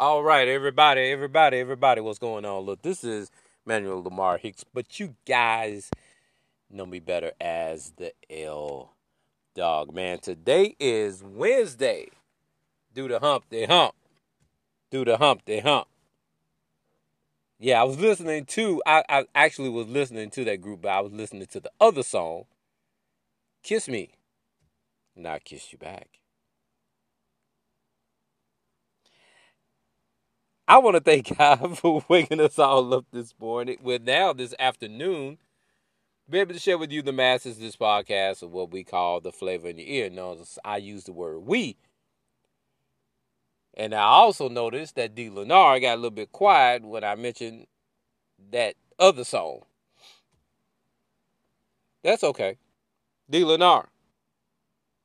All right, everybody, everybody, everybody, what's going on? Look, this is Manuel Lamar Hicks, but you guys know me better as the L Dog. Man, today is Wednesday. Do the hump, the hump. Do the hump, the hump. Yeah, I was listening to, I, I actually was listening to that group, but I was listening to the other song, Kiss Me, and I Kiss You Back. I want to thank God for waking us all up this morning. Well, now this afternoon, be able to share with you the masses this podcast of what we call the flavor in your ear. Notice I use the word we. And I also noticed that D. Lenar got a little bit quiet when I mentioned that other song. That's okay. D. Lenar.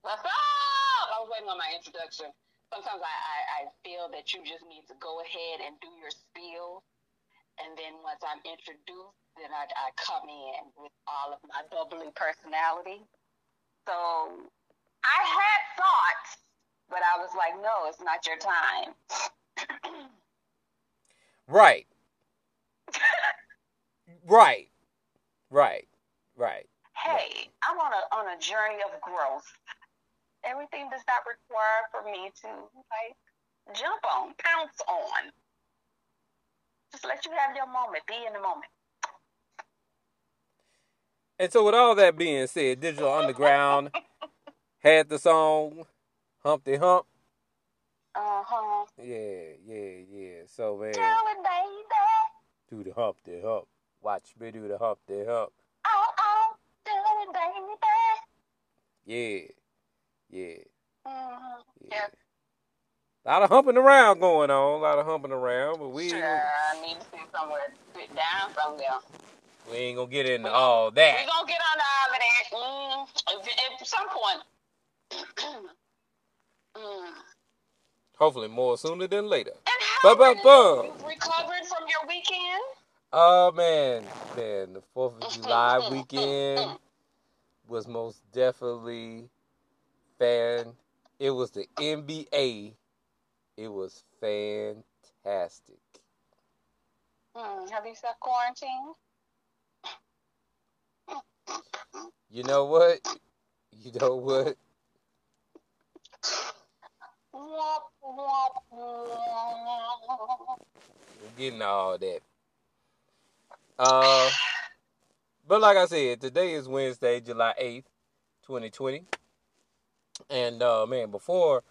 What's up? I was waiting on my introduction sometimes I, I, I feel that you just need to go ahead and do your spiel. And then once I'm introduced, then I, I come in with all of my bubbly personality. So I had thoughts, but I was like, no, it's not your time. right. right. Right. Right. Hey, I'm on a on a journey of growth everything does not require for me to like jump on, pounce on. Just let you have your moment, be in the moment. And so, with all that being said, Digital Underground had the song Humpty Hump. Uh huh. Yeah, yeah, yeah. So, man. Do it, baby. Do the Humpty Hump. Watch me do the Humpty Hump. Oh, oh, do it, baby. Yeah. Yeah. Mm-hmm. Yeah. A lot of humping around going on, a lot of humping around, but we. Sure, I need to sit somewhere, sit down somewhere. We ain't gonna get into all that. We gonna get on all of that mm, at some point. mm. Hopefully, more sooner than later. And how ba. you recovered from your weekend? Oh man, man, the Fourth of July weekend was most definitely fan. It was the NBA. It was fantastic. Hmm, have you set quarantine? You know what? You know what? We're getting all that. Uh, but like I said, today is Wednesday, July 8th, 2020. And uh, man, before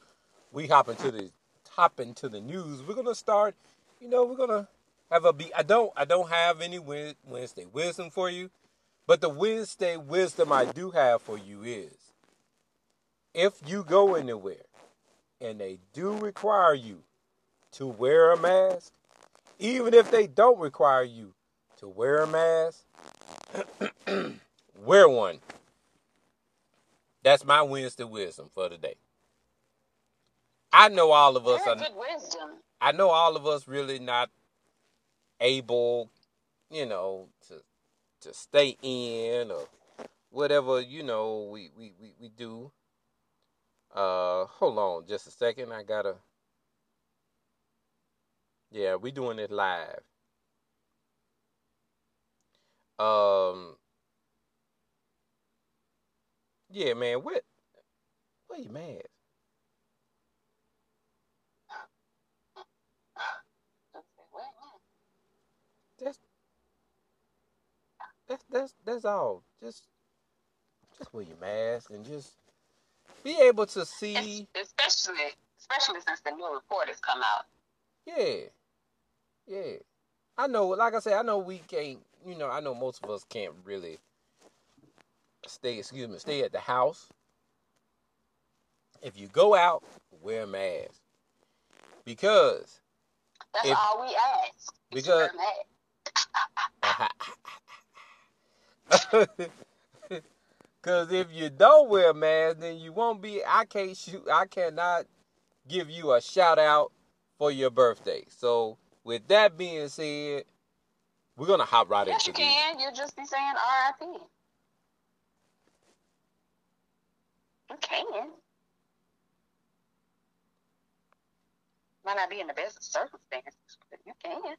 we hop into the hop into the news, we're gonna start. You know, we're gonna have a be. I don't. I don't have any Wednesday wisdom for you, but the Wednesday wisdom I do have for you is, if you go anywhere, and they do require you to wear a mask, even if they don't require you to wear a mask, wear one. That's my Wednesday wisdom for today. I know all of us Very are good wisdom. I know all of us really not able, you know, to to stay in or whatever, you know, we we, we, we do. Uh hold on just a second. I gotta Yeah, we doing it live. Um yeah, man. What? What you mad? That's that's that's that's all. Just just wear your mask and just be able to see. Especially especially since the new report has come out. Yeah, yeah. I know. Like I said, I know we can't. You know, I know most of us can't really stay, excuse me, stay at the house. If you go out, wear a mask. Because that's if, all we ask. Because Cause if you don't wear a mask, then you won't be. I can't shoot. I cannot give you a shout out for your birthday. So with that being said, we're gonna hop right yes, into. Yes, you can. You'll just be saying R.I.P. You can. Might not be in the best of circumstances, but you can.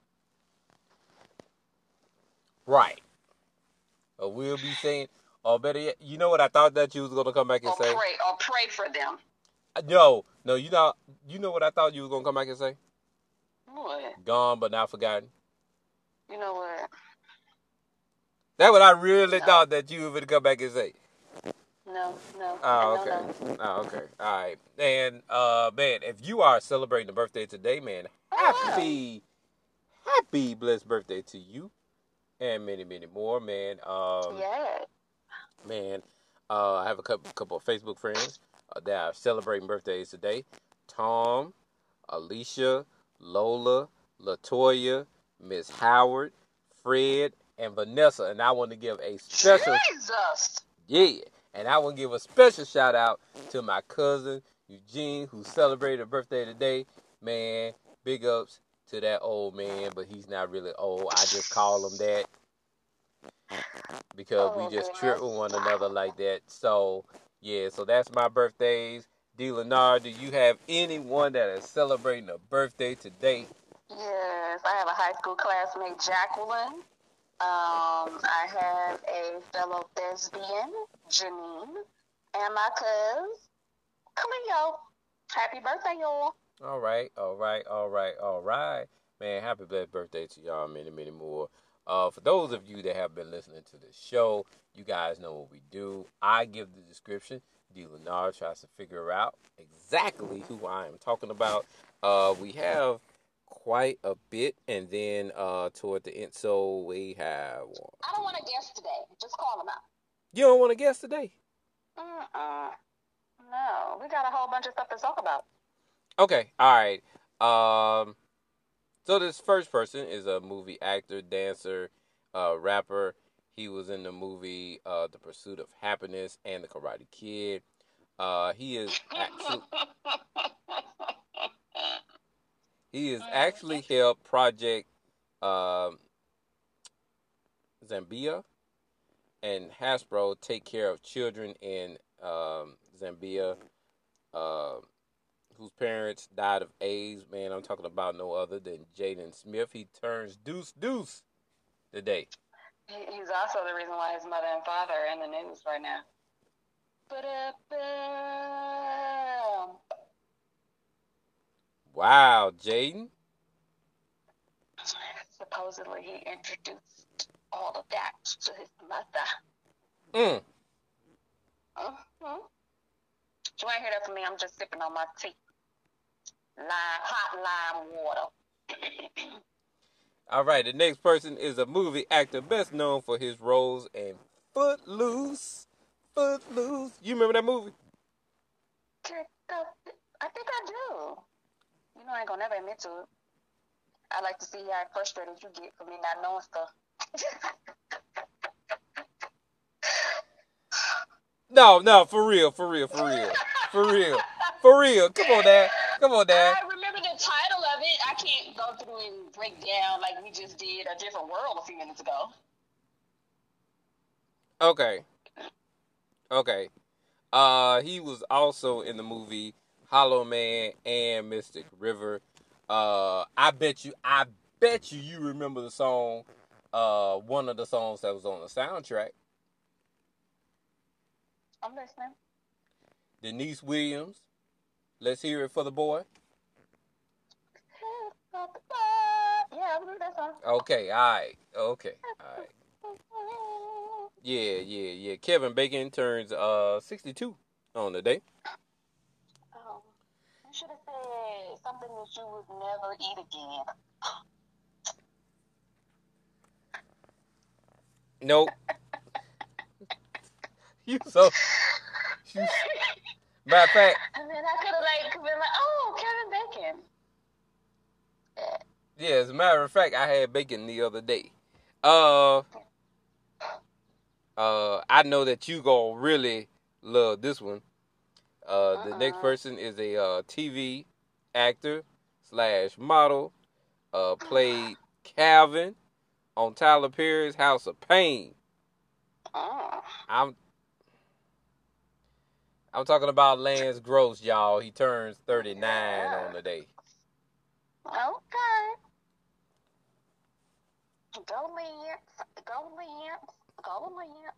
Right. Or we'll be saying, or better yet, you know what I thought that you was gonna come back and Or say? pray, or pray for them. Uh, No, no, you know, you know what I thought you was gonna come back and say? What? Gone but not forgotten. You know what? That's what I really No. thought that you were gonna come back and say. No, no. Oh, okay. no. Oh, okay. All right. And uh, man, if you are celebrating a birthday today, man, happy, happy blessed birthday to you, and many, many more, man. Um, Yeah. man, uh, I have a couple, couple of Facebook friends uh, that are celebrating birthdays today. Tom, Alicia, Lola, Latoya, Miss Howard, Fred, and Vanessa. And I want to give a special Jesus. yeah. And I want to give a special shout out to my cousin Eugene, who celebrated a birthday today. Man, big ups to that old man, but he's not really old. I just call him that because Oh, we just trip with one another like that. So, yeah, so that's my birthdays. D. Leonard, do you have anyone that is celebrating a birthday today? Yes, I have a high school classmate, Jacqueline. Um, I have a fellow thespian, Janine, and my cuz, Cleo. Happy birthday, y'all. All right, all right, all right, all right. Man, happy blessed birthday to y'all, many, many more. Uh, for those of you that have been listening to the show, you guys know what we do. I give the description. D. Leonard tries to figure out exactly who I am talking about. Uh, we have quite a bit, and then uh, toward the end, so we have. I don't want to guess today. Just call them out. You don't want to guess today? Mm-mm. No, we got a whole bunch of stuff to talk about. Okay, all right. Um, so this first person is a movie actor, dancer, uh, rapper. He was in the movie uh, The Pursuit of Happyness and The Karate Kid. Uh, he is actually he has actually helped Project um, Zambia and Hasbro take care of children in um, Zambia. Uh, whose parents died of AIDS. Man, I'm talking about no other than Jaden Smith. He turns deuce deuce today. He's also the reason why his mother and father are in the news right now. Wow, Jaden. Supposedly, he introduced all of that to his mother. Mm. Mm-hmm. You ain't hear that from me. I'm just sipping on my tea. Lime, hot lime water. All right, the next person is a movie actor best known for his roles in Footloose. Footloose. You remember that movie? Check out the- I think I do. You know, I ain't gonna never admit to it. I like to see how frustrated you get for me not knowing stuff. No, no, for real, for real, for real, for real, for real. Come on, Dad. Come on, Dad. I remember the title of it. I can't go through and break down like we just did a different world a few minutes ago. Okay. Okay. Uh, he was also in the movie Hollow Man and Mystic River. Uh, I bet you, I bet you, you remember the song. Uh, one of the songs that was on the soundtrack. I'm listening. Deniece Williams. Let's hear it for the boy. Yeah, I remember that song. Okay. All right. Okay. All right. Yeah, yeah, yeah. Kevin Bacon turns uh 62 on the day. You should have said something that you would never eat again. Nope. you so. You, matter of fact, And then I could have like been like, oh, Kevin Bacon. yeah. As a matter of fact, I had bacon the other day. Uh, uh, I know that you gonna really love this one. Uh, the next Uh-uh. person is a uh, TV actor slash model. Uh, played Calvin on Tyler Perry's House of Payne. Oh. I'm I'm talking about Lance Gross, y'all. He turns 39 on the day. Okay. Go Lance. Go Lance. Go Lance.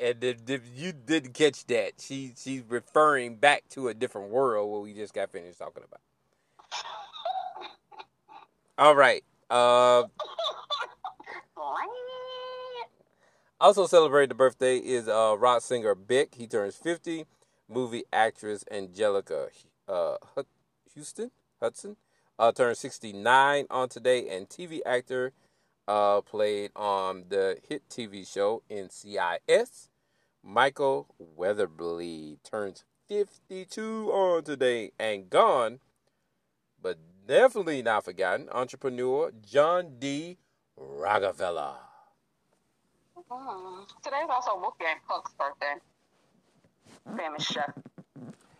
And if, if you didn't catch that, she she's referring back to a different world what we just got finished talking about. All right. Uh, also celebrating the birthday is uh, rock singer Beck. He turns 50. Movie actress Anjelica uh, Huston Hudson uh, turned 69 on today, and TV actor uh, played on the hit TV show NCIS. Michael Weatherly turns 52 on today and gone, but definitely not forgotten. Entrepreneur John D. Rockefeller. Mm. Today's also Wolfgang Puck's birthday. Famous chef.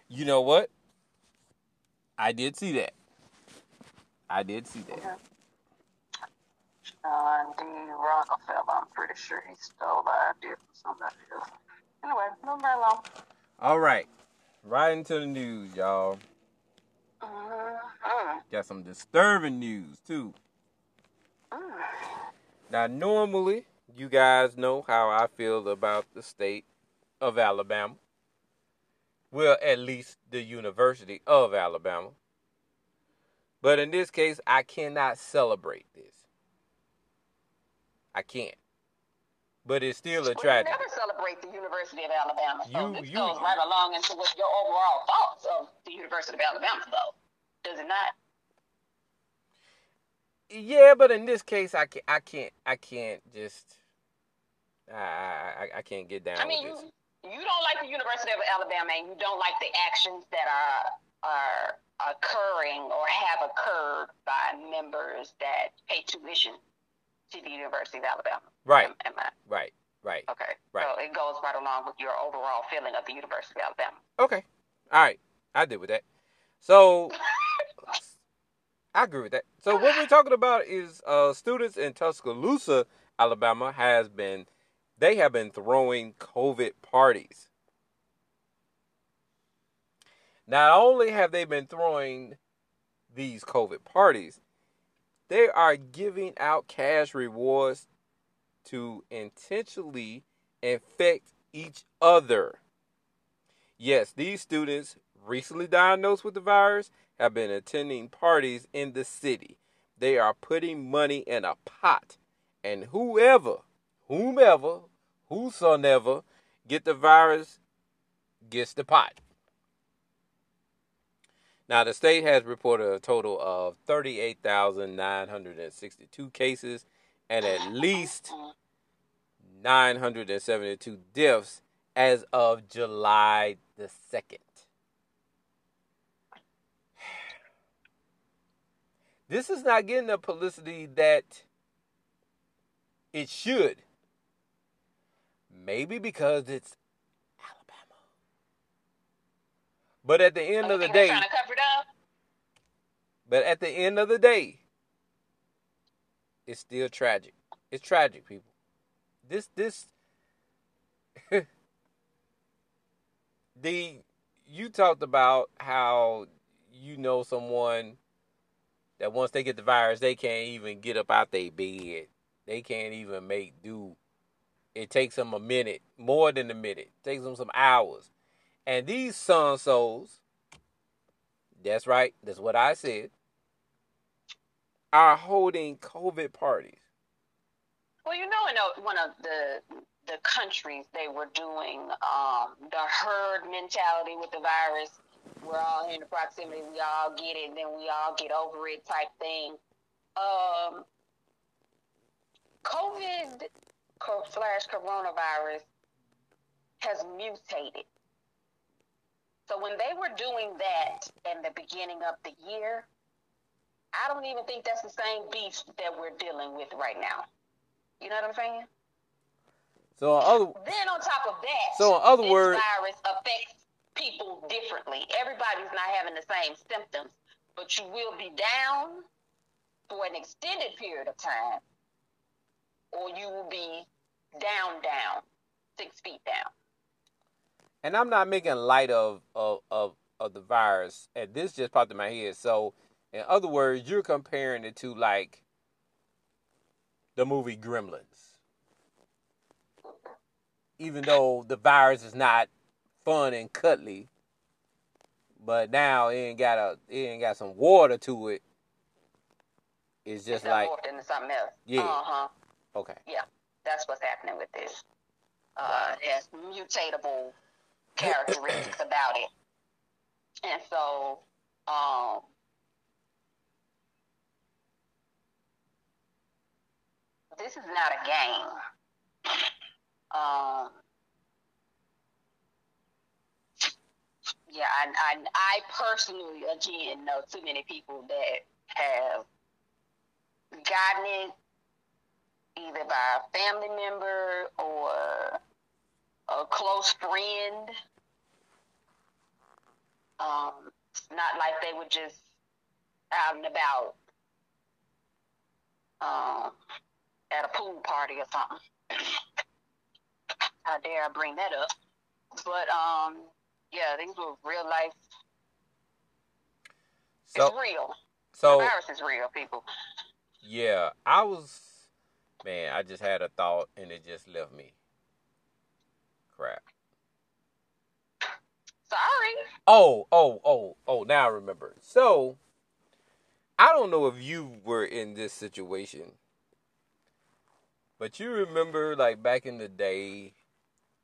You know what? I did see that. I did see that. Yeah. John D. Rockefeller. I'm pretty sure he stole the idea from somebody else. Anyway, moving right along. All right. Right into the news, y'all. Mm-hmm. Got some disturbing news, too. Mm. Now, normally, you guys know how I feel about the state of Alabama. Well, at least the University of Alabama. But in this case, I cannot celebrate this. I can't. But it's still a tragedy. never celebrate the University of Alabama. So You- this you- goes right along into what your overall thoughts of the University of Alabama, though. Does it not? Yeah, but in this case, I can't. I can't. I can't just. I I, I can't get down I mean, you, you don't like the University of Alabama, and you don't like the actions that are are occurring or have occurred by members that pay tuition to the University of Alabama. Right. Am, am Right. Right. okay? Right. So it goes right along with your overall feeling of the University of Alabama. Okay. All right. I did with that. So I agree with that. So what we're talking about is uh, students in Tuscaloosa, Alabama, has been they have been throwing COVID parties. Not only have they been throwing these COVID parties, they are giving out cash rewards to intentionally infect each other. Yes, these students recently diagnosed with the virus have been attending parties in the city. They are putting money in a pot, and whoever, whomever, whosoever get the virus gets the pot. Now, the state has reported a total of 38,962 cases and at least 972 deaths as of July the 2nd. This is not getting the publicity that it should. Maybe because it's Alabama. But at the end of the day, trying to cover it up. but at the end of the day, it's still tragic. It's tragic, people. This this the you talked about how you know someone that once they get the virus, they can't even get up out their bed. They can't even make do. It takes them a minute, more than a minute. It takes them some hours. And these sun souls, that's right, that's what I said, are holding COVID parties. Well, you know, in one of the the countries, they were doing um, the herd mentality with the virus. We're all in the proximity. We all get it, then we all get over it, type thing. Um, COVID co- slash coronavirus has mutated. So when they were doing that in the beginning of the year, I don't even think that's the same beast that we're dealing with right now. You know what I'm saying? So, in other, Then on top of that, So in other words- virus affects people differently. Everybody's not having the same symptoms, but you will be down for an extended period of time, or you will be down, down, six feet down. And I'm not making light of, of of of the virus, and this just popped in my head. So, in other words, you're comparing it to like the movie Gremlins. Even though the virus is not fun and cuddly, but now it ain't got a it ain't got some water to it. It's just It's like into something else. Yeah. Uh huh. okay. Yeah, that's what's happening with this. Uh, it mutatable characteristics about it, and so um, this is not a game. Um, yeah, I, I, I personally, again, know too many people that have gotten it either by a family member or a close friend. Um, not like they were just out and about um, at a pool party or something. How dare I bring that up? But um, yeah, these were real life. So it's real. so the virus is real, people. yeah, I was man, I just had a thought and it just left me. Crap. Sorry. Oh, oh, oh, oh, now I remember. So, I don't know if you were in this situation, but you remember like back in the day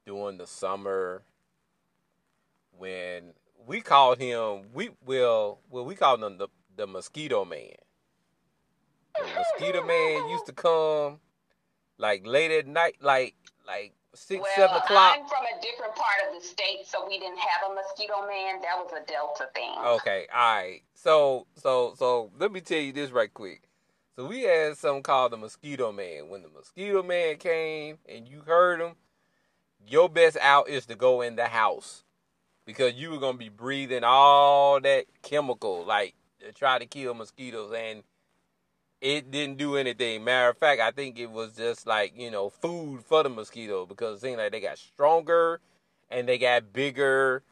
during the summer when we called him we well well we called him the the mosquito man. The mosquito man used to come like late at night, like like six, well, seven o'clock. I'm from a different part of the state, so we didn't have a mosquito man. That was a Delta thing. Okay, all right. So, so, so let me tell you this right quick. So we had something called the mosquito man. When the mosquito man came and you heard him, your best out is to go in the house because you were gonna be breathing all that chemical, like to try to kill mosquitoes, and it didn't do anything. Matter of fact, I think it was just like you know food for the mosquito because it seemed like they got stronger and they got bigger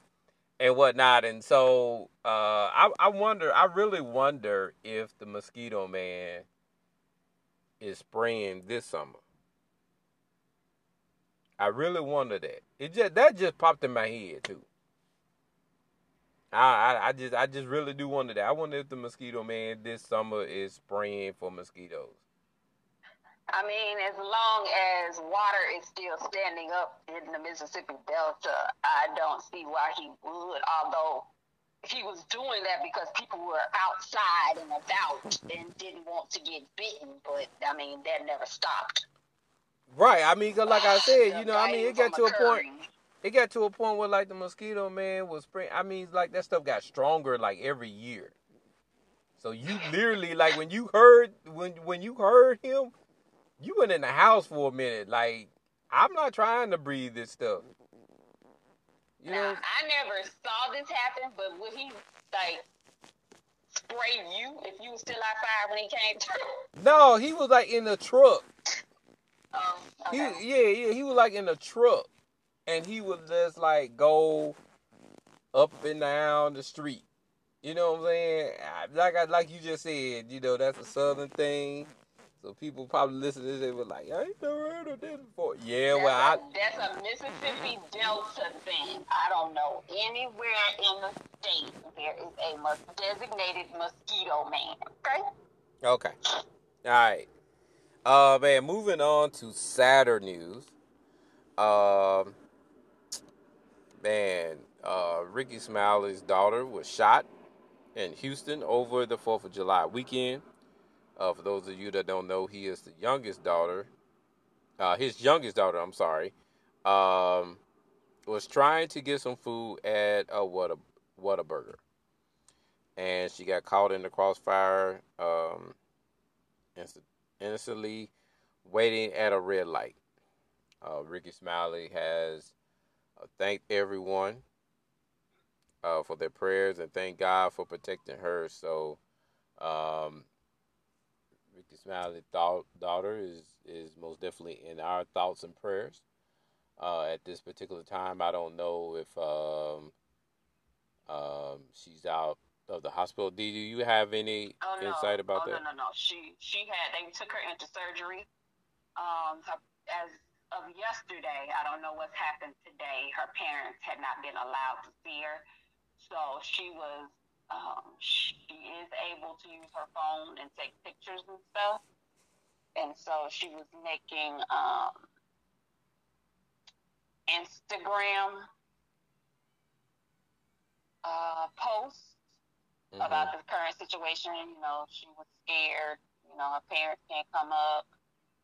and whatnot. And so uh, I, I wonder, I really wonder if the mosquito man is spraying this summer. I really wonder that. It just that just popped in my head too. I, I I just I just really do wonder that. I wonder if the mosquito man this summer is spraying for mosquitoes. I mean, as long as water is still standing up in the Mississippi Delta, I don't see why he would. Although he was doing that because people were outside and about and didn't want to get bitten, but I mean, that never stopped. Right. I mean, 'cause like I said, you know, I mean, it got to a point. It got to a point where like the mosquito man was spraying. I mean, like that stuff got stronger like every year. So you literally like when you heard when when you heard him, you went in the house for a minute. Like I'm not trying to breathe this stuff. You Now, know? I never saw this happen, but would he like spray you if you were still outside when he came through? No, he was like in the truck. Um, He yeah yeah he was like in the truck, and he would just like go up and down the street. You know what I'm saying? Like I like you just said, you know that's a southern thing. So people probably listen to this they were like, I ain't never heard of this before. Yeah, well I that's, a, Mississippi Delta thing. I don't know anywhere in the state there is a designated mosquito man. Okay. okay. All right. Uh man, moving on to sadder news. Um man, uh Rickey Smiley's daughter was shot in Houston over the 4th of July weekend. Uh, for those of you that don't know, he is the youngest daughter. Uh, his youngest daughter, I'm sorry, um, was trying to get some food at a Whata, Whataburger. And she got caught in the crossfire, um, innocently waiting at a red light. Uh, Rickey Smiley has uh, thanked everyone uh, for their prayers and thank God for protecting her. So, um, Rickey Smiley's thought, daughter is is most definitely in our thoughts and prayers. Uh, at this particular time, I don't know if um, Um, she's out of the hospital. Do you have any Oh no! insight about oh that? no no no! She she had they took her into surgery. Um, her, as of yesterday, I don't know what's happened today. Her parents had not been allowed to see her, so she was um, she is able to use her phone and take pictures and stuff. And so she was making um, Instagram uh, posts Mhm. about the current situation. You know, she was scared. You know, her parents can't come up.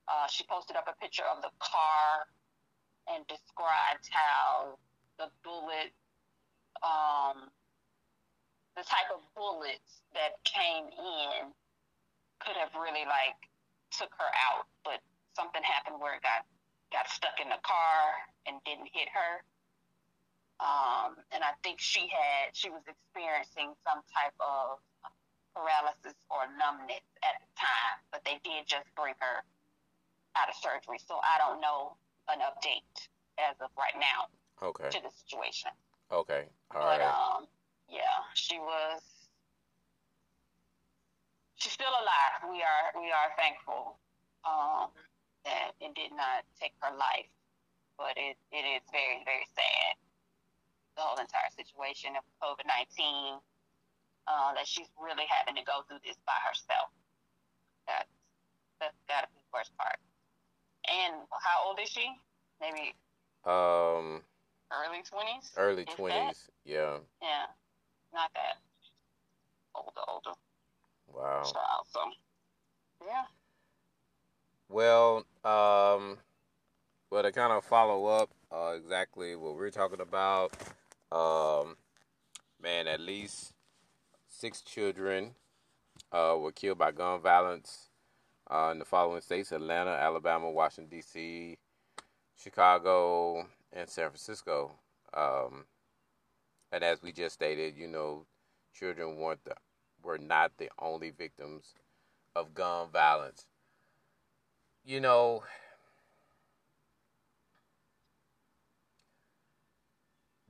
Uh, she posted up a picture of the car and described how the bullet, um, the type of bullets that came in could have really like took her out, but something happened where it got got stuck in the car and didn't hit her. Um, and I think she had she was experiencing some type of paralysis or numbness at the time, but they did just bring her out of surgery. So I don't know an update as of right now Okay. to the situation. Okay. All but right. um, yeah, she was. She's still alive. We are we are thankful um, that it did not take her life, but it, it is very very sad. The whole entire situation of COVID nineteen, uh, that she's really having to go through this by herself. That's that's got to be the worst part. And how old is she? Maybe Um, early twenties. early twenties. Yeah. Yeah, not that older, older Wow. child. So, yeah. Well, um, well, to kind of follow up uh, exactly what we're talking about, um, man, at least six children uh, were killed by gun violence uh, in the following states Atlanta, Alabama, Washington, D.C., Chicago, and San Francisco. Um, and as we just stated, you know, children weren't the, were not the only victims of gun violence you know,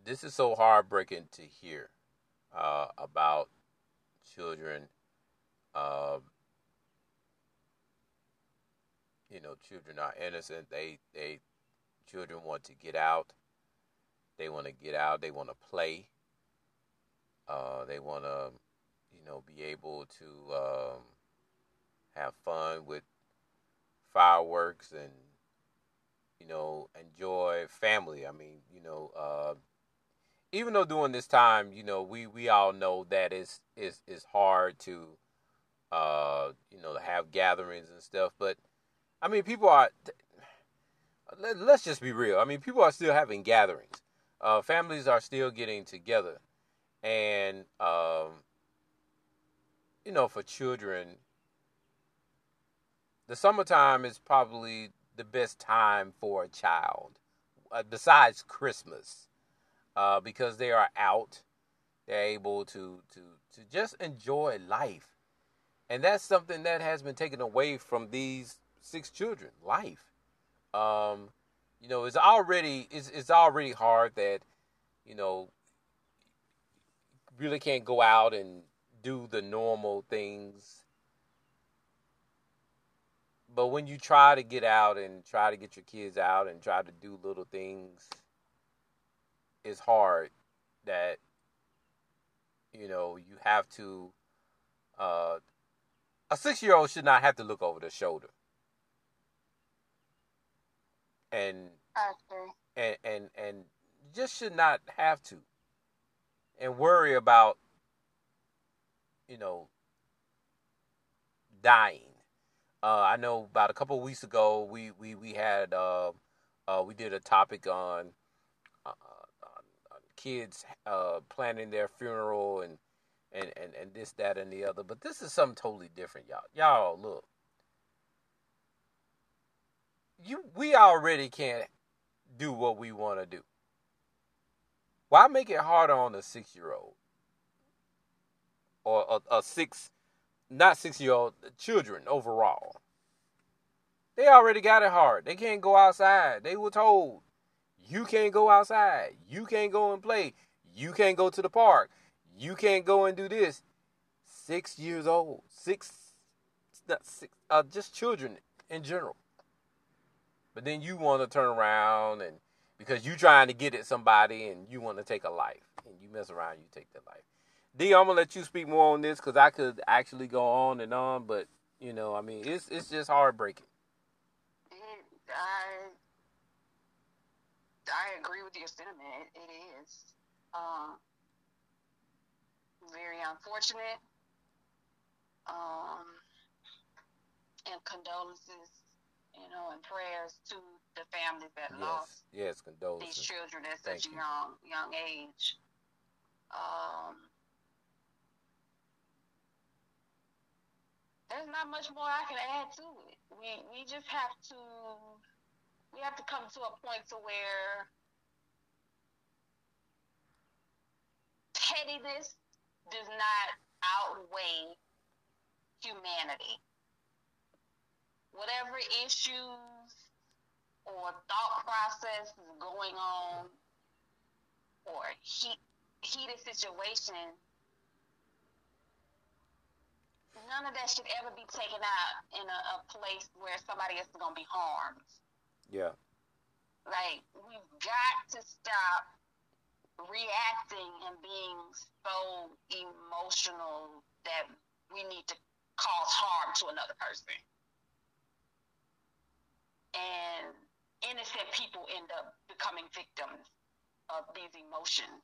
this is so heartbreaking to hear uh, about children. Uh, you know, children are innocent. They, they, children want to get out. They want to get out. They want to play. Uh, they want to, you know, be able to um, have fun with fireworks and you know enjoy family i mean you know uh, even though during this time you know we we all know that it's it's, it's hard to uh, you know have gatherings and stuff but i mean people are let, us just be real. I mean people are still having gatherings. Uh, families are still getting together. And um, you know for children the summertime is probably the best time for a child, uh, besides Christmas, uh, because they are out, they're able to to to just enjoy life, and that's something that has been taken away from these six children. Life, um, you know, it's already it's it's already hard that you know really can't go out and do the normal things but when you try to get out and try to get your kids out and try to do little things it's hard that you know you have to uh, a six year old should not have to look over their shoulder and and and and just should not have to and worry about you know dying uh, I know about a couple of weeks ago we we we had uh, uh, we did a topic on, uh, on, on kids uh, planning their funeral and, and and and this that and the other. But this is something totally different, y'all. Y'all look, you we already can't do what we want to do. Why make it harder on a six year old or a, a six not six year old children overall. They already got it hard. They can't go outside. They were told, you can't go outside. You can't go and play. You can't go to the park. You can't go and do this. Six years old, six, not six, uh, just children in general. But then you want to turn around and because you're trying to get at somebody and you want to take a life and you mess around, you take their life. D, I'm gonna let you speak more on this because I could actually go on and on, but you know, I mean, it's it's just heartbreaking. I I agree with your sentiment. It is um, very unfortunate. Um, and condolences, you know, and prayers to the families that Yes, lost yes, these children at Thank such a you. young young age. Um, there's not much more I can add to it. We we just have to we have to come to a point to where pettiness does not outweigh humanity. Whatever issues or thought process is going on or heat, heated situation, none of that should ever be taken out in a, a place where somebody else is going to be harmed. Yeah, Like, we've got to stop reacting and being so emotional that we need to cause harm to another person. And innocent people end up becoming victims of these emotions.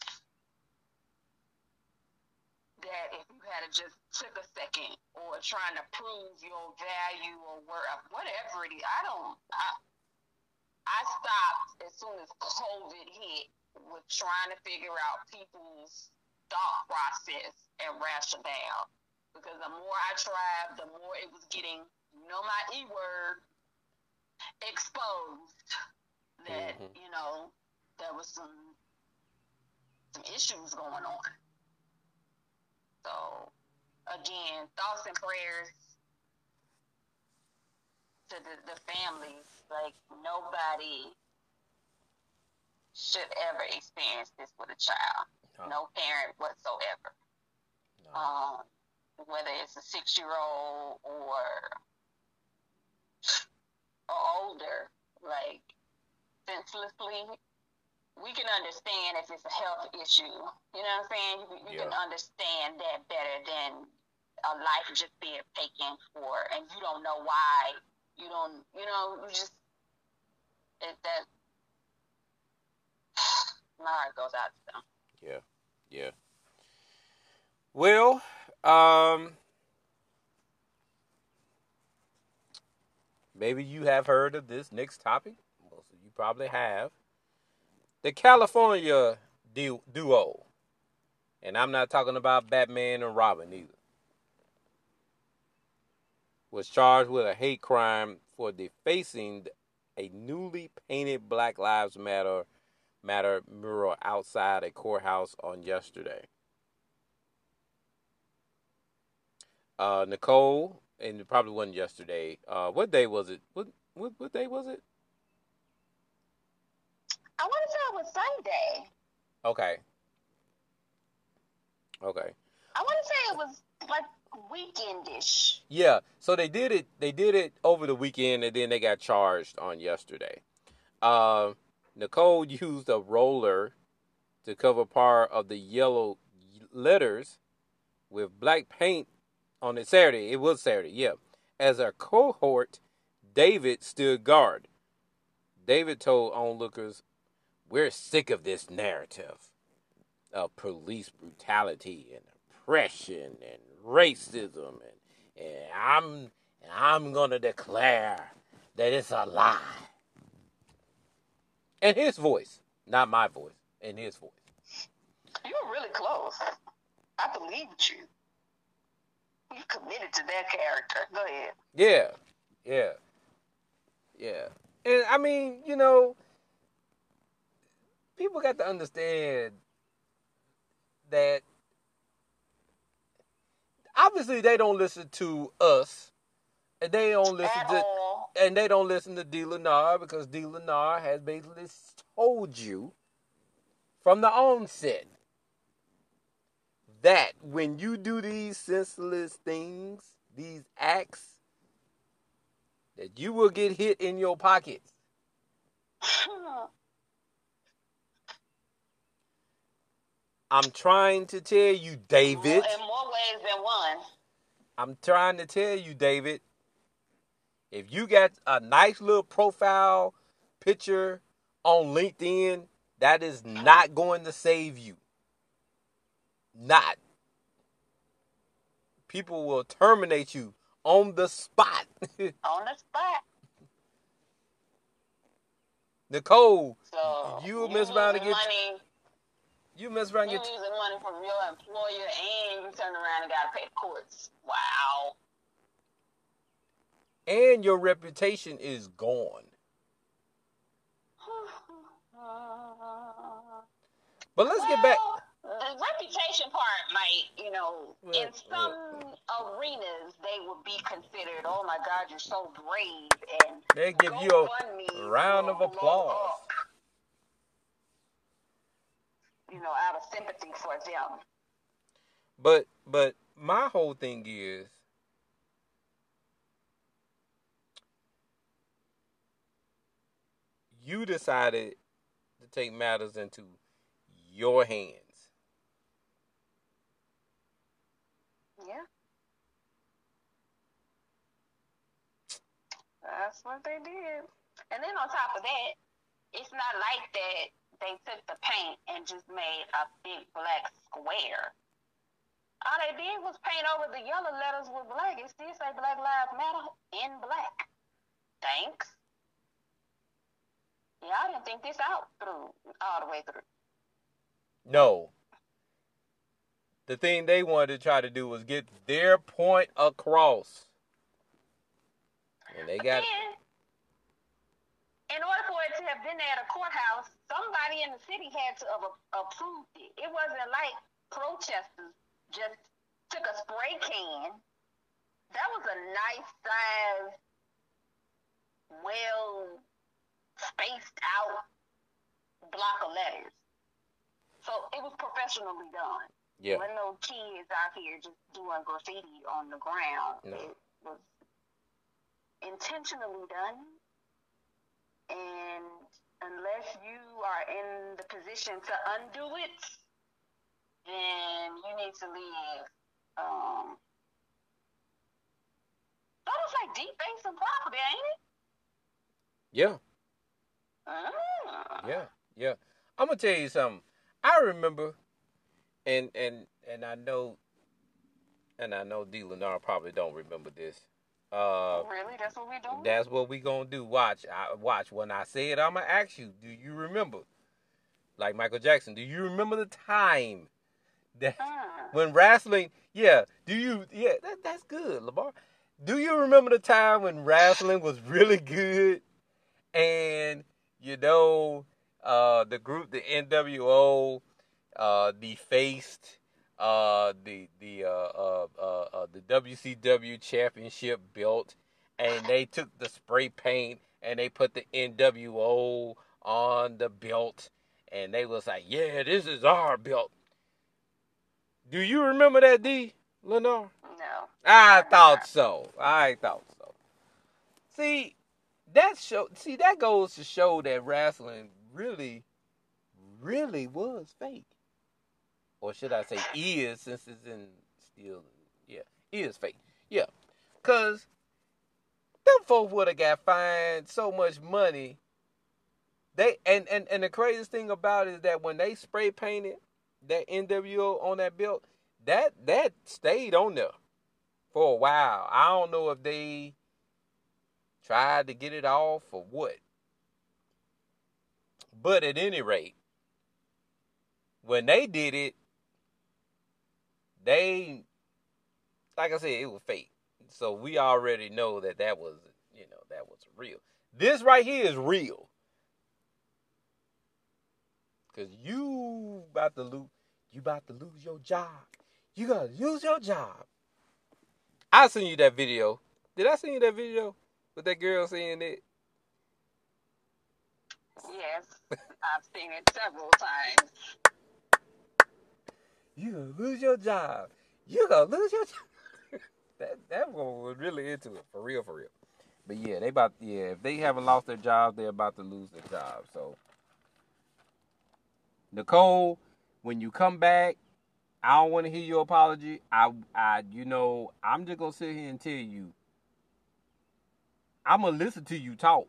That if you had to just took a second or trying to prove your value or whatever it is, I don't. I, I stopped as soon as COVID hit with trying to figure out people's thought process and rationale. Because the more I tried, the more it was getting, you know, my E word exposed that, Mhm. you know, there was some some issues going on. So again, thoughts and prayers to the, the families. Like nobody should ever experience this with a child. No. No parent whatsoever. no. Um, whether it's a six year old or older, like senselessly, we can understand if it's a health issue. You know what I'm saying? You, you can understand that better than a life just being taken for, and you don't know why. You don't, you know, you just it, that. My heart goes out to them. Yeah, yeah. Well, um, maybe you have heard of this next topic. Most of you probably have. The California du- duo, and I'm not talking about Batman and Robin either, was charged with a hate crime for defacing a newly painted Black Lives Matter Matter mural outside a courthouse on yesterday. Uh, Nicole, and it probably wasn't yesterday. Uh, what day was it? What what what day was it? I want to say it was Sunday. Okay. Okay. I want to say it was like weekendish. Yeah. So they did it. They did it over the weekend, and then they got charged on yesterday. Uh, Nicole used a roller to cover part of the yellow letters with black paint on it Saturday. It was Saturday, yeah. As a cohort, David stood guard. David told onlookers, We're sick of this narrative of police brutality and oppression and racism and, and I'm and I'm gonna declare that it's a lie. In his voice, not my voice, in his voice. You were really close. I believed you. You committed to that character. Go ahead. Yeah, yeah, yeah. And I mean, you know, people got to understand that obviously they don't listen to us, and they don't listen At to, all. and they don't listen to D. Lennar because D. Lennar has basically told you from the onset that when you do these senseless things, these acts, that you will get hit in your pockets. I'm trying to tell you, David. In more ways than one. I'm trying to tell you, David. If you got a nice little profile picture on LinkedIn, that is not going to save you. Not. People will terminate you on the spot. on the spot. Nicole, so you mess around to get money. You mess around you get losing money from your employer and you turn around and gotta pay the courts. Wow. And your reputation is gone. but let's get back the reputation part might, you know, well, in some well. arenas they would be considered, oh my God, you're so brave, and they give you a round of applause. you know, out of sympathy for them. But but my whole thing is you decided to take matters into your hands. Yeah. That's what they did. And then on top of that, it's not like that they took the paint and just made a big black square. All they did was paint over the yellow letters with black. It still say Black Lives Matter in black. Thanks. Yeah, I didn't think this out through all the way through. No, the thing they wanted to try to do was get their point across. And they got. Then, in order for it to have been at a courthouse, somebody in the city had to have approved it. It wasn't like protesters just took a spray can. That was a nice size, well spaced out block of letters. So it was professionally done. Yeah. There no kids out here just doing graffiti on the ground. No. It was intentionally done. And unless you are in the position to undo it, then you need to leave. Um, almost like defacing property, ain't it? Yeah. Ah. Yeah, yeah. I'm gonna tell you something. I remember and and and I know, and I know D. Lennar probably don't remember this. Uh, really, that's what we do. That's what we gonna do. Watch, I, watch. When I say it, I'm gonna ask you. Do you remember? Like Michael Jackson, do you remember the time that when wrestling? Yeah. Do you? Yeah, that, that's good, Lavar. Do you remember the time when wrestling was really good, and you know, uh, the group, the NWO, uh, defaced uh, the the uh, uh, uh, uh the WCW championship belt, and they took the spray paint and they put the NWO on the belt, and they was like, "Yeah, this is our belt." Do you remember that, D. Lennar? No. I thought so. I thought so. See, that show. See, that goes to show that wrestling really, really was fake or should I say is, since it's in still, yeah, is fake. Yeah, cause them folks would have got fined so much money. They and, and and the craziest thing about it is that when they spray painted that NWO on that belt, that that stayed on there for a while. I don't know if they tried to get it off or what. But at any rate, when they did it, they, like I said, it was fake. So we already know that that was, you know, that was real. This right here is real. Cause you about to lose, you about to lose your job. You gotta lose your job. I seen you that video. Did I send you that video with that girl saying it? Yes, I've seen it several times. You gonna lose your job. You gonna lose your job. that that one was really into it for real, for real. But yeah, they about yeah. If they haven't lost their jobs, they're about to lose their job. So Nicole, when you come back, I don't want to hear your apology. I, I, you know, I'm just gonna sit here and tell you. I'm gonna listen to you talk.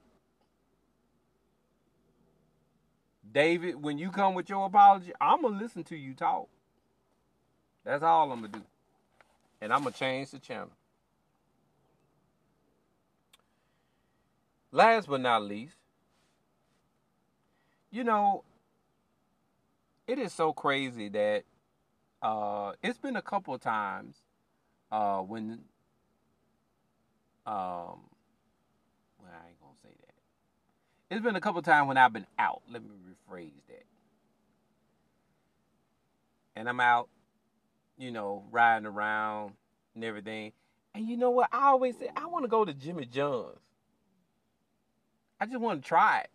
David, when you come with your apology, I'm gonna listen to you talk. That's all I'm gonna do. And I'm gonna change the channel. Last but not least, you know, it is so crazy that uh, it's been a couple of times uh, when um, I ain't gonna say that. It's been a couple of times when I've been out. Let me rephrase that. And I'm out, you know, riding around and everything. And you know what? I always say I want to go to Jimmy John's. I just want to try it.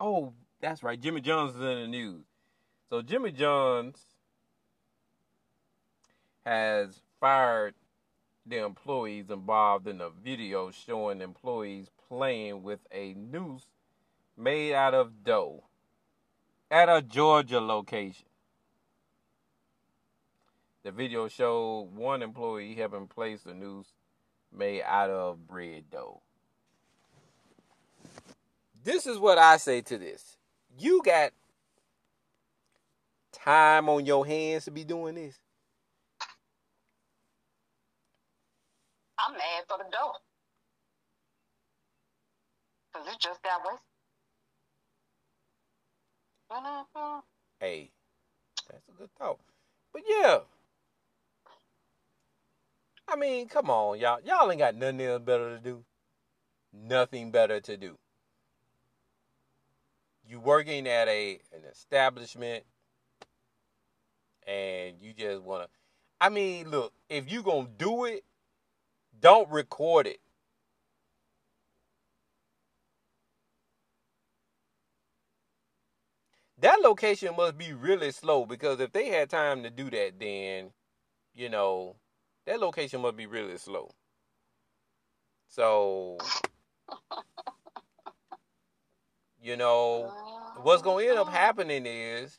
Oh, that's right. Jimmy John's is in the news. So Jimmy John's has fired the employees involved in a video showing employees playing with a noose made out of dough at a Georgia location. The video showed one employee having placed a noose made out of bread dough. This is what I say to this. You got time on your hands to be doing this? I'm mad for the dough. Because it just got wasted. Hey, that's a good thought. But yeah. I mean, come on, y'all. Y'all ain't got nothing else better to do. Nothing better to do. You working at a an establishment and you just want to. I mean, look, if you gonna do it, don't record it. That location must be really slow because if they had time to do that, then, you know, that location must be really slow. So, you know, what's going to end up happening is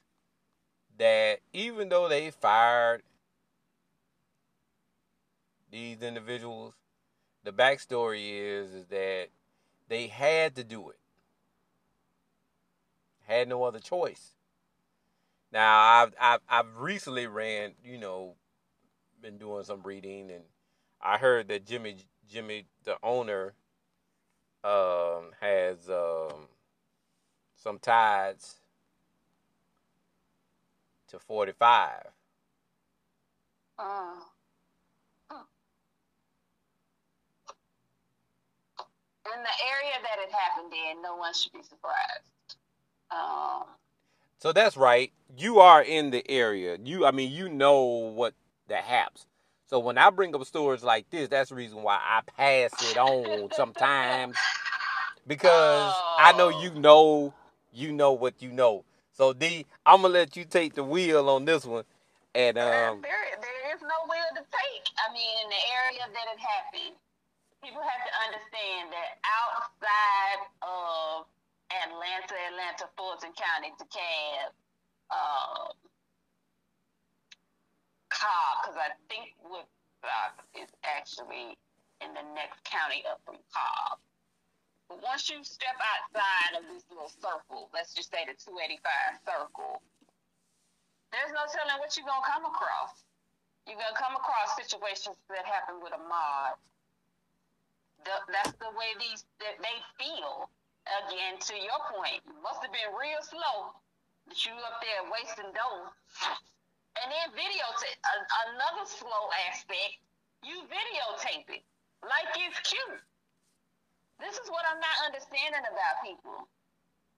that even though they fired these individuals, the backstory is is that they had to do it. Had no other choice. Now I've I've, I've recently ran, you know, been doing some reading, and I heard that Jimmy Jimmy, the owner, um, has um, some ties to 45. Uh, In the area that it happened in, no one should be surprised. Um, so that's right. You are in the area. You, I mean, you know what that happens. So when I bring up stories like this, that's the reason why I pass it on sometimes because oh. I know you oh. know you know what you know. So D, I'm gonna let you take the wheel on this one. And um, there, there is no wheel to take. I mean, in the area that it happened, people have to understand that outside of Atlanta, Atlanta, Fulton County, DeKalb, um, Cobb, because I think Woodstock is actually in the next county up from Cobb. But once you step outside of this little circle, let's just say the 285 circle, there's no telling what you're going to come across. You're going to come across situations that happen with a mob. The, that's the way these that they feel. Again, to your point, it must have been real slow that you up there wasting dough. And then videotape. Another slow aspect, you videotape it like it's cute. This is what I'm not understanding about people.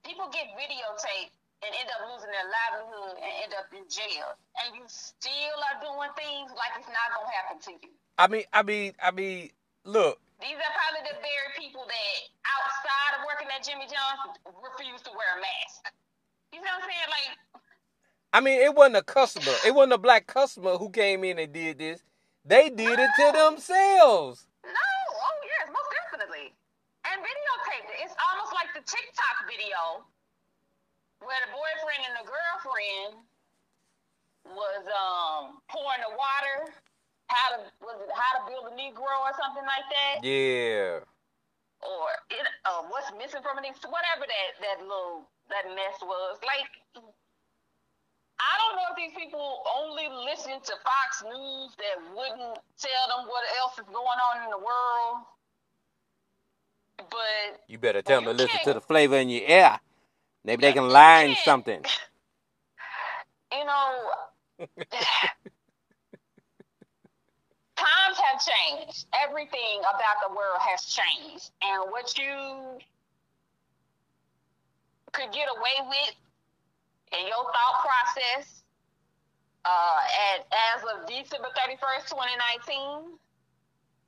People get videotaped and end up losing their livelihood and end up in jail, and you still are doing things like it's not gonna happen to you. I mean, I mean, I mean, look. These are probably the very people that, outside of working at Jimmy John's, refuse to wear a mask. You know what I'm saying? Like, I mean, it wasn't a customer. It wasn't a black customer who came in and did this. They did it to themselves. No, oh yes, most definitely. And videotaped it. It's almost like the TikTok video where the boyfriend and the girlfriend was um pouring the water. How to was it how to build a Negro or something like that? Yeah. Or it uh, what's missing from it? Whatever that that little that mess was. Like I don't know if these people only listen to Fox News that wouldn't tell them what else is going on in the world. But You better tell them to listen to the flavor in your ear. Maybe they can line something. you know, times have changed. Everything about the world has changed. And what you could get away with in your thought process uh, at, as of December 31st, 2019,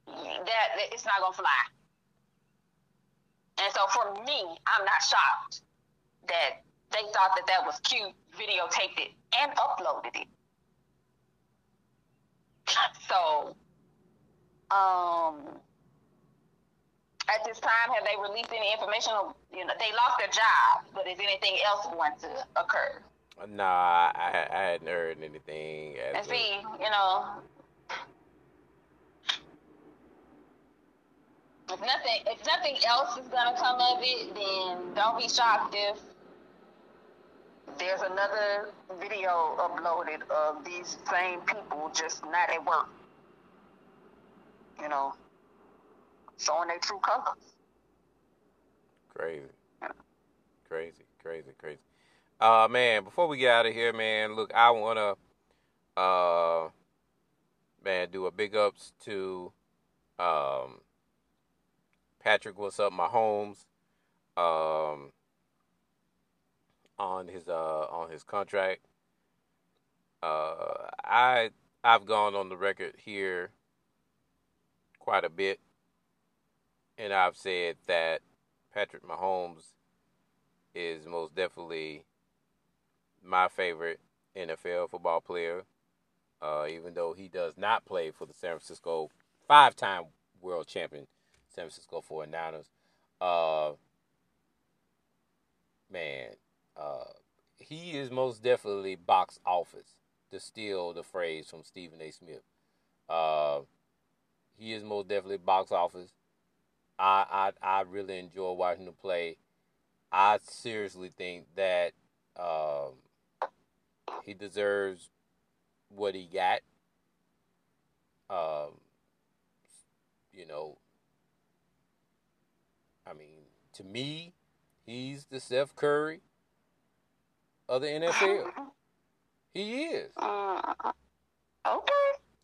that, that it's not going to fly. And so for me, I'm not shocked that they thought that that was cute, videotaped it, and uploaded it. So, um, at this time, have they released any information? You know, they lost their job, but is anything else going to occur? Nah, I, I hadn't heard anything. And see, you know, if nothing, if nothing else is gonna come of it, then don't be shocked if there's another video uploaded of these same people just not at work. You know, showing their true colors. Crazy. Crazy, crazy, crazy. Uh man, before we get out of here, man, look, I wanna uh man do a big ups to um Patrick What's Up Mahomes um on his uh on his contract. Uh I I've gone on the record here quite a bit and I've said that Patrick Mahomes is most definitely my favorite NFL football player. Uh, even though he does not play for the San Francisco five-time world champion San Francisco 49ers. Uh, man, uh, he is most definitely box office, to steal the phrase from Stephen A. Smith. Uh, he is most definitely box office. I, I I really enjoy watching him play. I seriously think that um, he deserves what he got. Um, you know, I mean, to me, he's the Steph Curry of the NFL. He is. Uh, okay.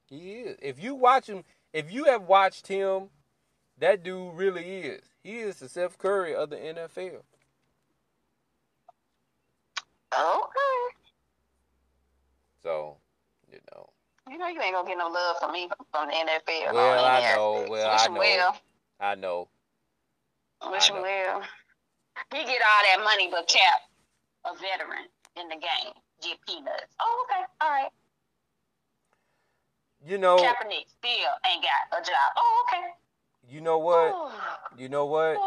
He is. If you watch him, if you have watched him, that dude really is. He is the Steph Curry of the NFL. Okay. So, you know. You know you ain't gonna get no love from me from the NFL. Well, on I know. Well, Wish I know. Well. I know. Wish I him know. well. He get all that money, but Cap, a veteran in the game, get peanuts. Oh, okay, all right. You know. Kaepernick still ain't got a job. Oh, okay. You know what? You know what?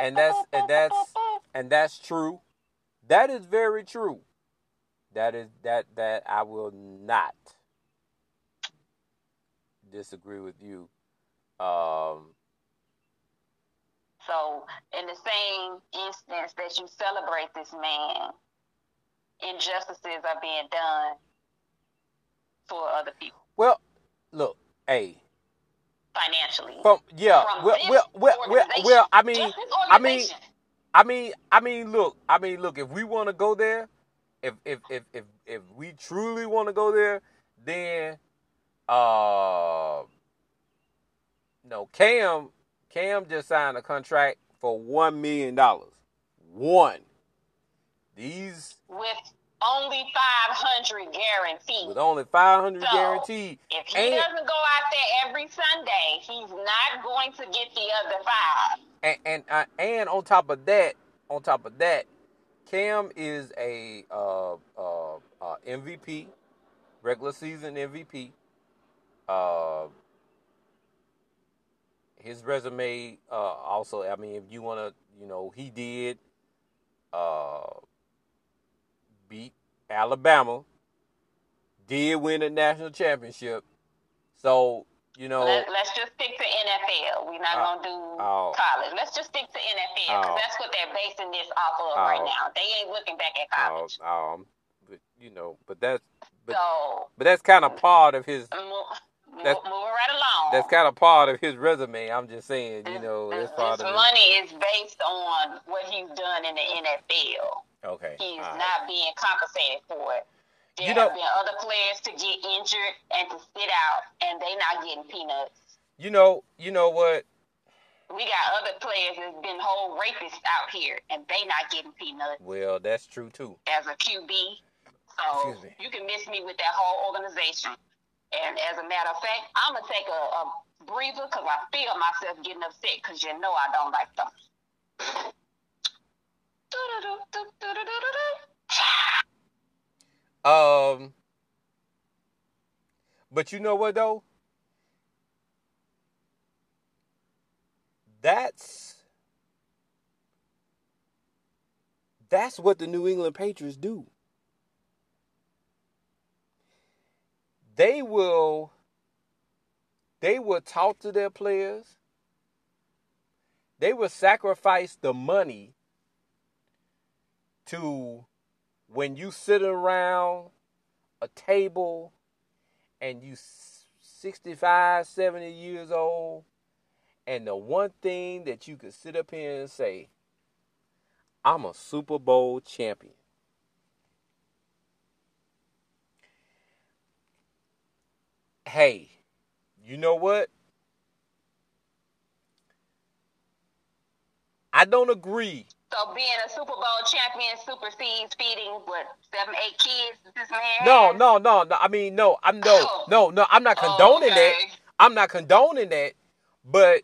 And that's and that's and that's true. That is very true. That is that that I will not disagree with you. Um, So, in the same instance that you celebrate this man, injustices are being done for other people well, look, hey, financially. from yeah, From well, well, well, well, well, I mean, I mean. I mean, I mean, look, I mean, look. If we want to go there, if if if if if we truly want to go there, then uh, no, Cam, Cam just signed a contract for one million dollars. One. These with only 500 guaranteed. with only five hundred So, guaranteed. If he And- doesn't go out there every Sunday, he's not going to get the other five. and and uh, and on top of that, on top of that, Cam is a uh, uh, uh, MVP, regular season MVP. Uh, his resume uh, also. I mean, if you want to, you know, he did uh, beat Alabama, did win a national championship. So you know, Let, us just stick to NFL. We're not Uh, gonna do oh. college. Let's just stick to NFL because Oh. that's what they're basing this off of right Oh. now. They ain't looking back at college. um, but you know, but that's but so but that's kind of part of his. Move, move, That's- right along. That's kind of part of his resume. I'm just saying, you know, that's part this of money is based on what he's done in the NFL. Okay. He's right. not being compensated for it. There You know- have been other players to get injured and to sit out, and they not getting peanuts. You know, you know what? We got other players that's been whole rapists out here, and they not getting peanuts Well, that's true too. as a QB. So Excuse me. you can miss me with that whole organization. And as a matter of fact, I'm gonna take a, a breather because I feel myself getting upset because you know I don't like them. Um, but you know what though? That's that's what the New England Patriots do. They will they will talk to their players. They will sacrifice the money to when you sit around a table and you s- 65 70 years old and the one thing that you could sit up here and say i'm a super bowl champion hey you know what i don't agree So being a Super Bowl champion supersedes feeding what seven, eight kids this man No, no, no, no. I mean, no. I'm no, oh. no, no. I'm not Oh, condoning okay. that. I'm not condoning that. But,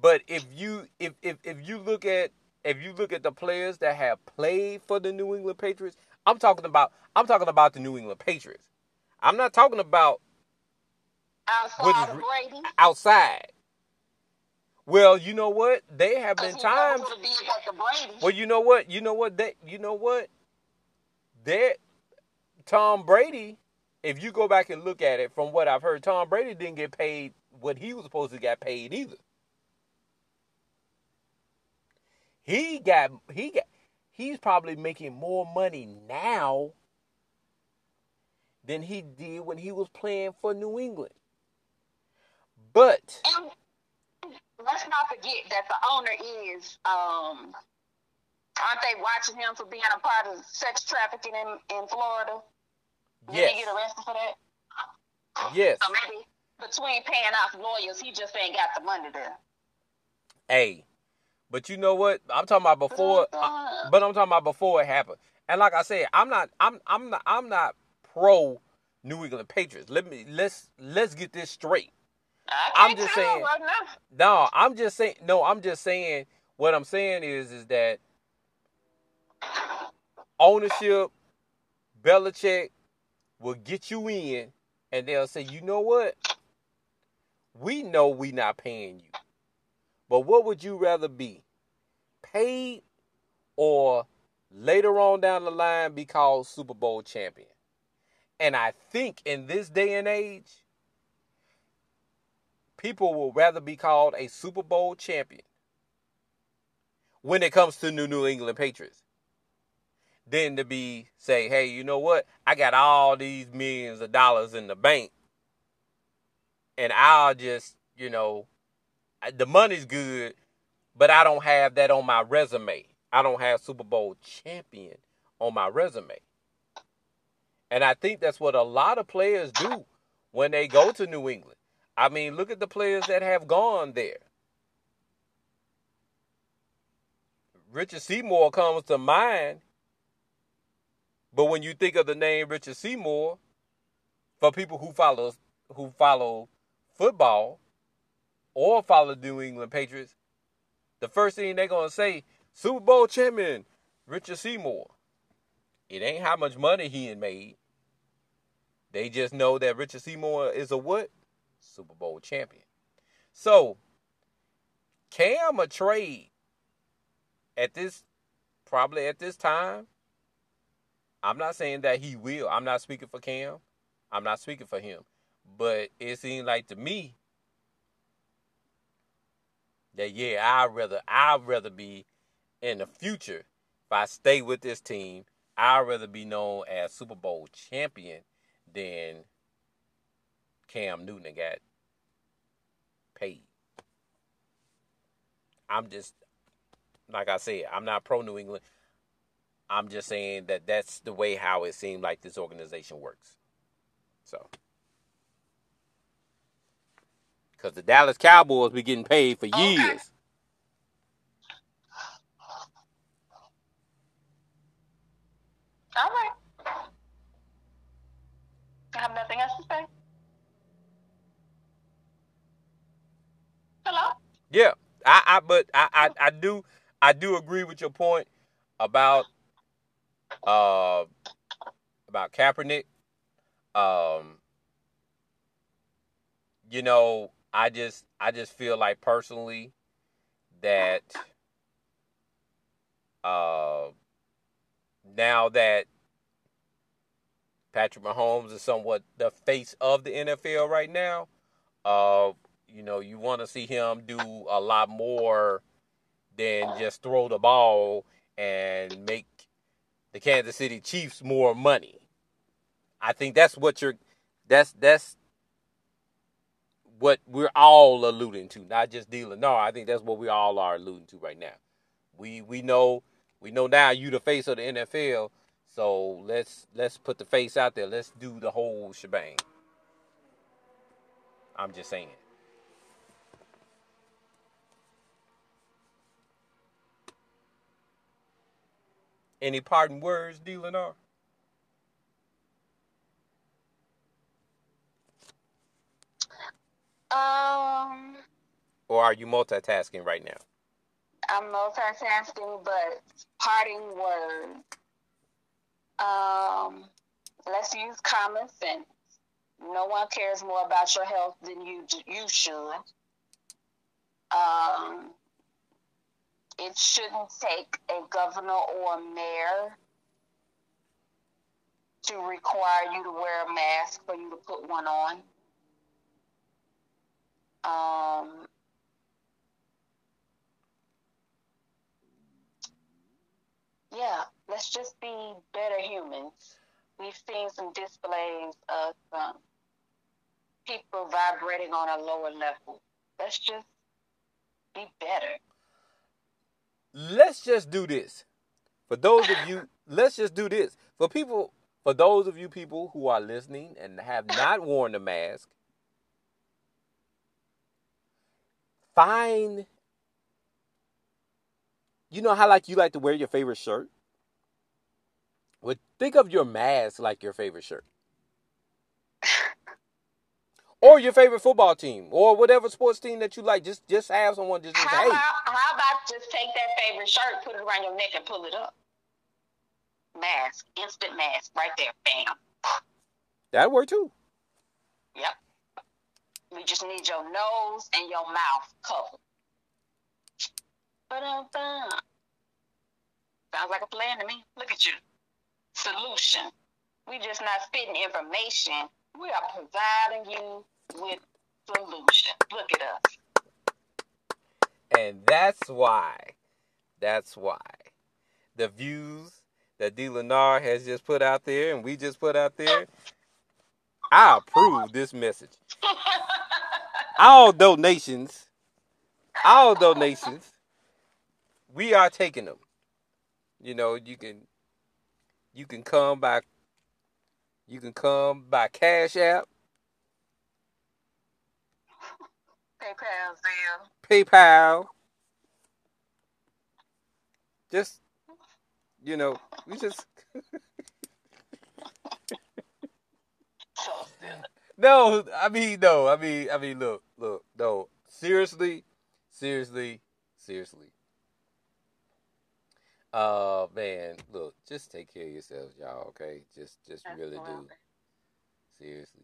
but if you if if if you look at if you look at the players that have played for the New England Patriots, I'm talking about I'm talking about the New England Patriots. I'm not talking about outside is of Brady. outside. Well, you know what? There have been times. never would've did that to Brady. Well, you know what? You know what? That you know what? That Tom Brady. If you go back and look at it, from what I've heard, Tom Brady didn't get paid what he was supposed to get paid either. He got he got he's probably making more money now than he did when he was playing for New England. But And let's not forget that the owner is um aren't they watching him for being a part of sex trafficking in, in Florida? Did he get arrested for that? yes. So maybe between paying off lawyers, he just ain't got the money there. Hey, but you know what? I'm talking about before. uh, but I'm talking about before it happened. And like I said, I'm not. I'm. I'm not. I'm not pro New England Patriots. Let me. Let's. Let's get this straight. I'm just saying- right. No, I'm just saying. No, I'm just saying. What I'm saying is, is that ownership, Belichick, will get you in, and they'll say, you know what? We know we not paying you, but what would you rather be, paid, or later on down the line be called Super Bowl champion? And I think in this day and age, people will rather be called a Super Bowl champion when it comes to the New England Patriots than to be say, hey, you know what? I got all these millions of dollars in the bank, and I'll just, you know, the money's good, but I don't have that on my resume. I don't have Super Bowl champion on my resume. And I think that's what a lot of players do when they go to New England. I mean, look at the players that have gone there. Richard Seymour comes to mind. But when you think of the name Richard Seymour, for people who follow who follow football or follow the New England Patriots, the first thing they're gonna say, Super Bowl champion, Richard Seymour. It ain't how much money he had made. They just know that Richard Seymour is a what? Super Bowl champion. So, Cam a trade at this probably at this time. I'm not saying that he will. I'm not speaking for Cam. I'm not speaking for him. But it seems like to me that yeah, I'd rather I'd rather be in the future if I stay with this team, I'd rather be known as Super Bowl champion than Cam Newton got paid. I'm just like I said, I'm not pro New England. I'm just saying that that's the way how it seemed like this organization works. So, because the Dallas Cowboys be getting paid for years. Okay. All right. I have nothing else to say. Hello. Yeah, I, I, but I, I, I do, I do agree with your point about, uh, about Kaepernick. Um, you know, I just, I just feel like personally that, uh, now that Patrick Mahomes is somewhat the face of the NFL right now, uh, you know, you want to see him do a lot more than just throw the ball and make the Kansas City Chiefs more money. I think that's what you're that's that's what we're all alluding to, not just dealing. No, I think that's what we all are alluding to right now. We we know we know now you the face of the NFL, so let's let's put the face out there. Let's do the whole shebang. I'm just saying. Any parting words, D. Lennar? Um. Or are you multitasking right now? I'm multitasking, but parting words. Um, let's use common sense. No one cares more about your health than you you should. Um, it shouldn't take a governor or a mayor to require you to wear a mask for you to put one on. Um, yeah, let's just be better humans. We've seen some displays of um, people vibrating on a lower level. Let's just be better. Let's just do this. For those of you, let's just do this. For people, for those of you people who are listening and have not worn the mask, find you know how like you like to wear your favorite shirt? Well, think of your mask like your favorite shirt. or your favorite football team, or whatever sports team that you like. Just just have someone just, just how hey. About, how about just take that favorite shirt, put it around your neck, and pull it up? Mask, instant mask, right there, bam. That work too. Yep. We just need your nose and your mouth covered. Sounds like a plan to me. Look at you. Solution. We just not spitting information. We are providing you with solution. Look at us. And that's why, that's why the views that D. Lennar has just put out there and we just put out there, I approve this message. All donations, all donations we are taking them. You know, you can you can come by you can come by Cash App. PayPal, Zelle. PayPal. Just you know, we just No, I mean no, I mean I mean look, look, no. Seriously, seriously, seriously. Uh, man, look, just take care of yourselves, y'all. Okay, just, just really do. Seriously.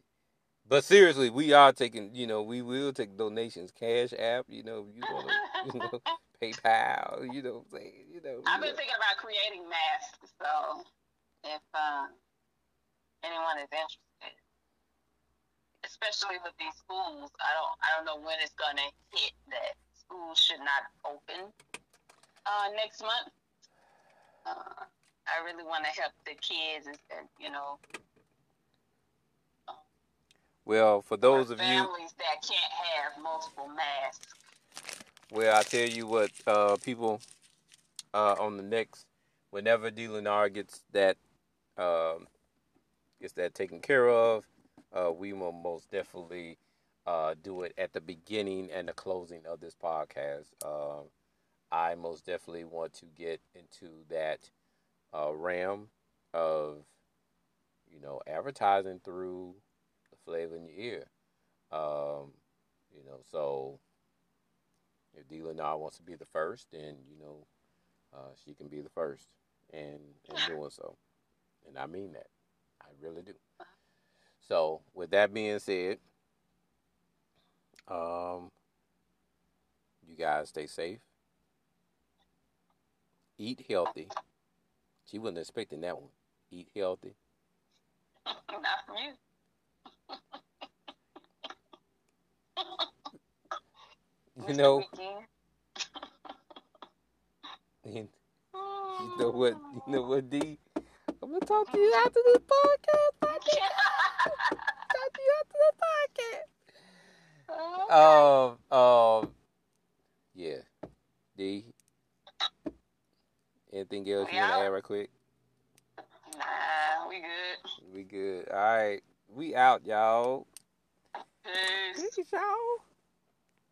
But seriously, we are taking, you know, we will take donations, Cash App, you know, you want to, you know, PayPal, you know what I'm saying, you know. I've been know. thinking about creating masks, so if uh, anyone is interested, especially with these schools, I don't I don't know when it's gonna hit that schools should not open uh, next month. Uh, I really want to help the kids, and, and you know, Well, for those for of you, families that can't have multiple masks. well, I tell you what, uh, people, uh, on the next, whenever D. Lenar gets that, um, gets that taken care of, uh, we will most definitely, uh, do it at the beginning and the closing of this podcast. I most definitely want to get into that, uh, realm of, you know, advertising through the flavor in your ear. Um, you know, so if D. Lenar wants to be the first, then you know, uh, she can be the first, and in doing so, and I mean that, I really do. So, with that being said, um, you guys stay safe, eat healthy. She wasn't expecting that one. Eat healthy. Not from you. you know. you know what? You know what, D? I'm gonna talk to you after this podcast. my nigga. Talk to you after the podcast. Um, um, yeah. D. Anything else you want to add right quick? Nah, we good. We good. All right. We out, y'all. Peace. Peace, y'all.